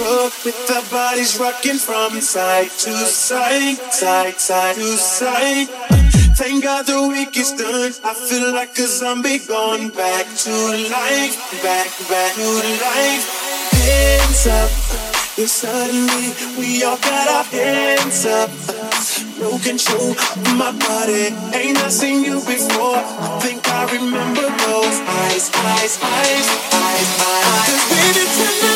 in with our bodies rocking from side to side, side, side to side. Thank God the week is done. I feel like a zombie gone back to life, back, back to life. Hands up, and suddenly we all got our hands up. No control of my body. Ain't I seen you before? I think I remember those eyes, eyes, eyes, eyes, eyes. Cause baby tonight,